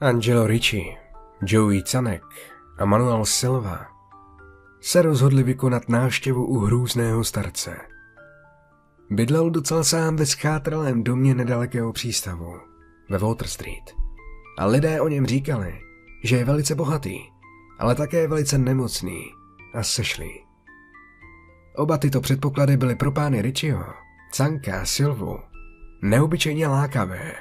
Angelo Ricci, Joey Canek a Manuel Silva se rozhodli vykonat návštěvu u hrůzného starce. Bydlel docela sám ve schátralém domě nedalekého přístavu, ve Water Street. A lidé o něm říkali, že je velice bohatý, ale také velice nemocný a sešlý. Oba tyto předpoklady byly pro pány Richieho, Canka a Silvu neobyčejně lákavé,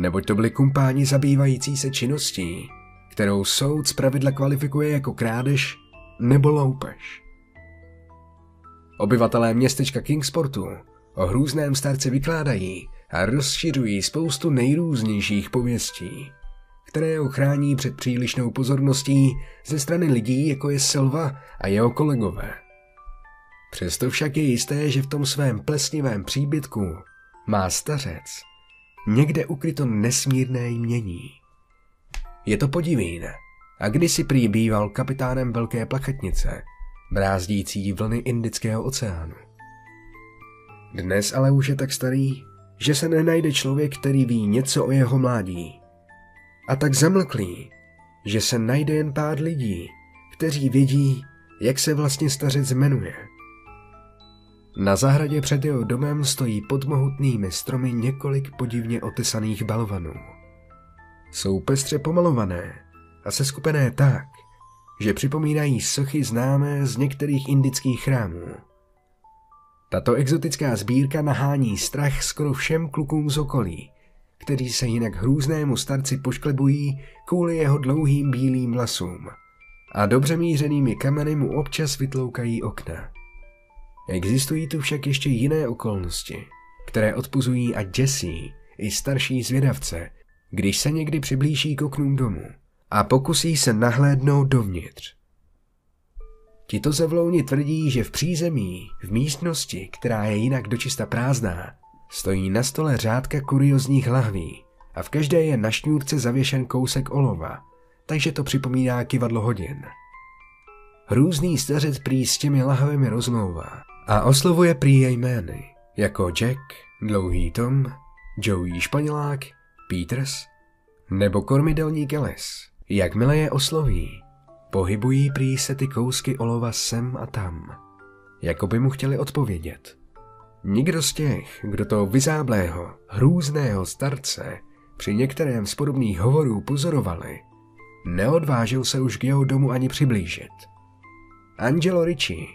neboť to byli kumpáni zabývající se činností, kterou soud zpravidla kvalifikuje jako krádež nebo loupež. Obyvatelé městečka Kingsportu o hrůzném starci vykládají a rozšiřují spoustu nejrůznějších pověstí, které ho chrání před přílišnou pozorností ze strany lidí, jako je Silva a jeho kolegové. Přesto však je jisté, že v tom svém plesnivém příbytku má stařec někde ukryto nesmírné jmění. Je to podivín a kdysi prý býval kapitánem velké plachetnice, brázdící vlny Indického oceánu. Dnes ale už je tak starý, že se nenajde člověk, který ví něco o jeho mládí. A tak zamlklý, že se najde jen pár lidí, kteří vědí, jak se vlastně stařec jmenuje. Na zahradě před jeho domem stojí pod mohutnými stromy několik podivně otesaných balvanů. Jsou pestře pomalované a seskupené tak, že připomínají sochy známé z některých indických chrámů. Tato exotická sbírka nahání strach skoro všem klukům z okolí, kteří se jinak hrůznému starci pošklebují kvůli jeho dlouhým bílým vlasům a dobře mířenými kameny mu občas vytloukají okna. Existují tu však ještě jiné okolnosti, které odpuzují a děsí i starší zvědavce, když se někdy přiblíží k oknům domu a pokusí se nahlédnout dovnitř. Tito zevlouni tvrdí, že v přízemí, v místnosti, která je jinak dočista prázdná, stojí na stole řádka kuriozních lahví a v každé je na šňůrce zavěšen kousek olova, takže to připomíná kivadlo hodin. Hrůzný stařec prý s těmi lahvemi rozmlouvá a oslovuje prý jej jmény, jako Jack, Dlouhý Tom, Joey Španělák, Peters nebo kormidelník Ellis. Jakmile je osloví, pohybují prý se ty kousky olova sem a tam, jako by mu chtěli odpovědět. Nikdo z těch, kdo toho vyzáblého, hrůzného starce při některém z podobných hovorů pozorovali, neodvážil se už k jeho domu ani přiblížit. Angelo Ricci,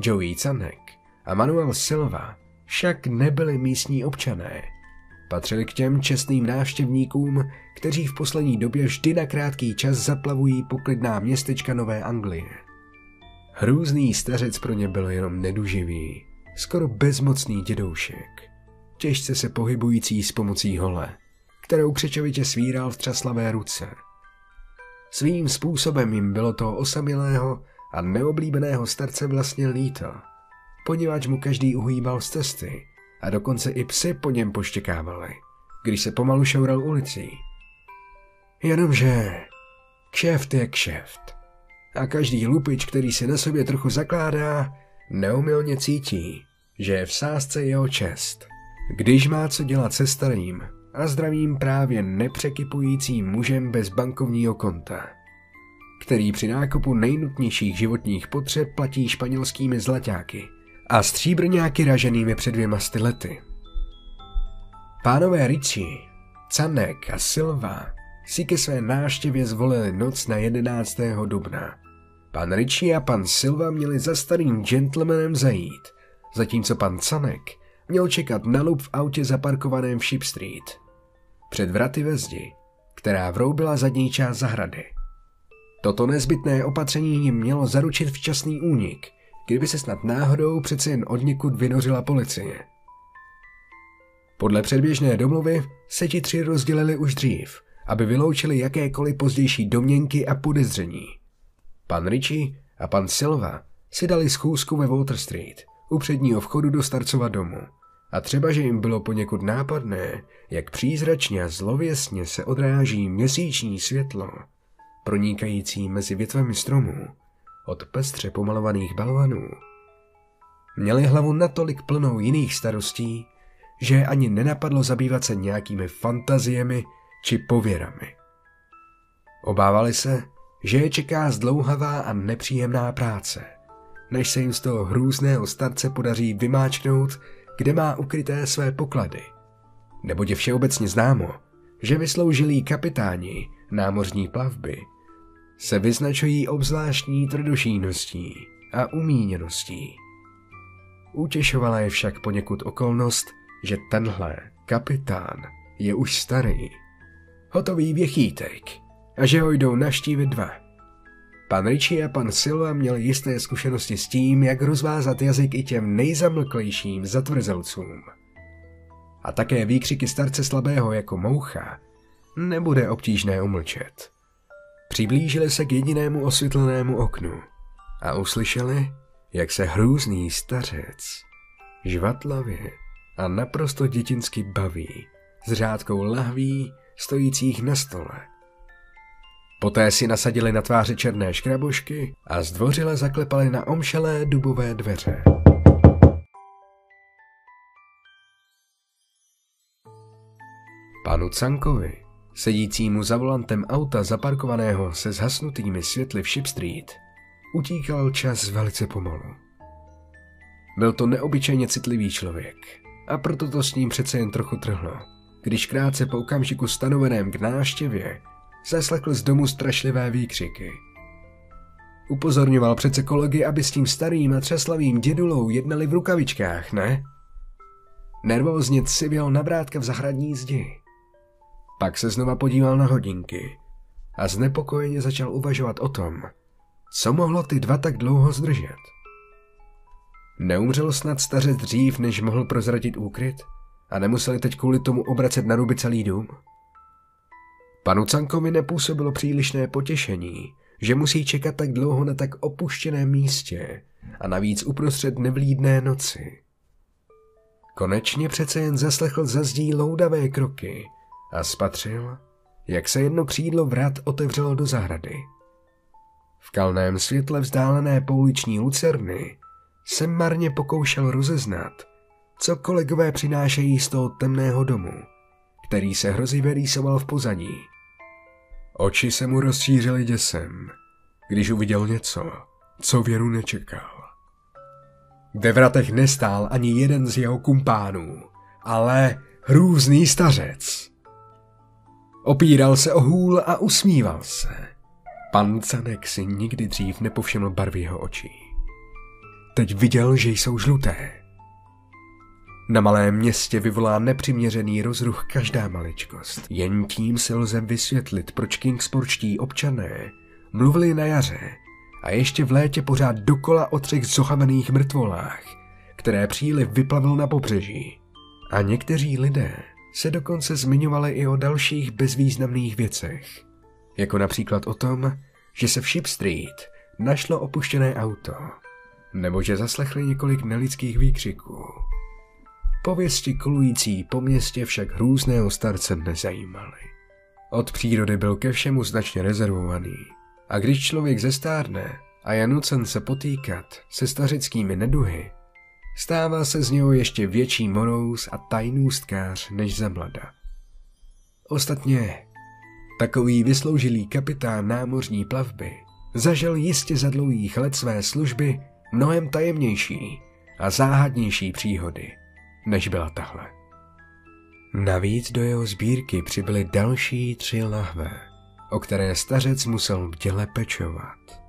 Joey Canek a Manuel Silva však nebyli místní občané. Patřili k těm čestným návštěvníkům, kteří v poslední době vždy na krátký čas zaplavují poklidná městečka Nové Anglie. Hrůzný stařec pro ně byl jenom neduživý, skoro bezmocný dědoušek, těžce se pohybující s pomocí hole, kterou křečovitě svíral v třaslavé ruce. Svým způsobem jim bylo to osamělého a neoblíbeného starce vlastně líto – poněvadž mu každý uhýbal z cesty a dokonce i psy po něm poštěkávali, když se pomalu šoural ulicí. Jenomže kšeft je kšeft. A každý lupič, který si na sobě trochu zakládá, neumilně cítí, že je v sázce jeho čest. Když má co dělat se starým a zdravým právě nepřekypujícím mužem bez bankovního konta, který při nákupu nejnutnějších životních potřeb platí španělskými zlaťáky – a stříbrňáky raženými před dvěma lety. Pánové Ricci, Canek a Silva si ke své náštěvě zvolili noc na 11. dubna. Pan Ricci a pan Silva měli za starým gentlemanem zajít, zatímco pan Canek měl čekat na lup v autě zaparkovaném v Ship Street. Před vraty ve zdi, která vroubila zadní část zahrady. Toto nezbytné opatření jim mělo zaručit včasný únik – kdyby se snad náhodou přeci jen od někud vynořila policie. Podle předběžné domluvy se ti tři rozdělili už dřív, aby vyloučili jakékoliv pozdější domněnky a podezření. Pan Richie a pan Silva si dali schůzku ve Water Street, u předního vchodu do starcova domu. A třeba, že jim bylo poněkud nápadné, jak přízračně a zlověsně se odráží měsíční světlo, pronikající mezi větvemi stromů, od pestře pomalovaných balvanů. Měli hlavu natolik plnou jiných starostí, že ani nenapadlo zabývat se nějakými fantaziemi či pověrami. Obávali se, že je čeká zdlouhavá a nepříjemná práce, než se jim z toho hrůzného starce podaří vymáčknout, kde má ukryté své poklady. Nebo je všeobecně známo, že vysloužilí kapitáni námořní plavby se vyznačují obzvláštní tvrdošíností a umíněností. Utěšovala je však poněkud okolnost, že tenhle kapitán je už starý, hotový věchýtek a že ho jdou naštívit dva. Pan Richie a pan Silva měli jisté zkušenosti s tím, jak rozvázat jazyk i těm nejzamlklejším zatvrzelcům. A také výkřiky starce slabého jako moucha nebude obtížné umlčet. Přiblížili se k jedinému osvětlenému oknu a uslyšeli, jak se hrůzný stařec žvatlavě a naprosto dětinsky baví s řádkou lahví stojících na stole. Poté si nasadili na tváři černé škrabošky a zdvořile zaklepali na omšelé dubové dveře. Panu Cankovi, sedícímu za volantem auta zaparkovaného se zhasnutými světly v Ship Street, utíkal čas velice pomalu. Byl to neobyčejně citlivý člověk a proto to s ním přece jen trochu trhlo, když krátce po okamžiku stanoveném k náštěvě zaslechl z domu strašlivé výkřiky. Upozorňoval přece kolegy, aby s tím starým a třeslavým dědulou jednali v rukavičkách, ne? Nervózně civěl na vrátka v zahradní zdi. Pak se znova podíval na hodinky a znepokojeně začal uvažovat o tom, co mohlo ty dva tak dlouho zdržet. Neumřel snad stařec dřív, než mohl prozradit úkryt? A nemuseli teď kvůli tomu obracet na ruby celý dům? Panu Cankovi nepůsobilo přílišné potěšení, že musí čekat tak dlouho na tak opuštěném místě a navíc uprostřed nevlídné noci. Konečně přece jen zaslechl za zdí loudavé kroky a spatřil, jak se jedno křídlo vrat otevřelo do zahrady. V kalném světle vzdálené pouliční lucerny se marně pokoušel rozeznat, co kolegové přinášejí z toho temného domu, který se hrozivě rýsoval v pozadí. Oči se mu rozšířily děsem, když uviděl něco, co věru nečekal. Ve vratech nestál ani jeden z jeho kumpánů, ale hrůzný stařec. Opíral se o hůl a usmíval se. Pan Canek si nikdy dřív nepovšiml barvy jeho očí. Teď viděl, že jsou žluté. Na malém městě vyvolá nepřiměřený rozruch každá maličkost. Jen tím se lze vysvětlit, proč kingsporčtí občané mluvili na jaře a ještě v létě pořád dokola o třech zohamených mrtvolách, které příliv vyplavil na pobřeží. A někteří lidé se dokonce zmiňovali i o dalších bezvýznamných věcech, jako například o tom, že se v Ship Street našlo opuštěné auto, nebo že zaslechli několik nelidských výkřiků. Pověsti kolující po městě však hrůzného starce nezajímaly. Od přírody byl ke všemu značně rezervovaný a když člověk zestárne a je nucen se potýkat se stařickými neduhy, stává se z něho ještě větší morous a tajnůstkář než za mlada. Ostatně, takový vysloužilý kapitán námořní plavby zažil jistě za dlouhých let své služby mnohem tajemnější a záhadnější příhody, než byla tahle. Navíc do jeho sbírky přibyly další tři lahve, o které stařec musel bděle pečovat.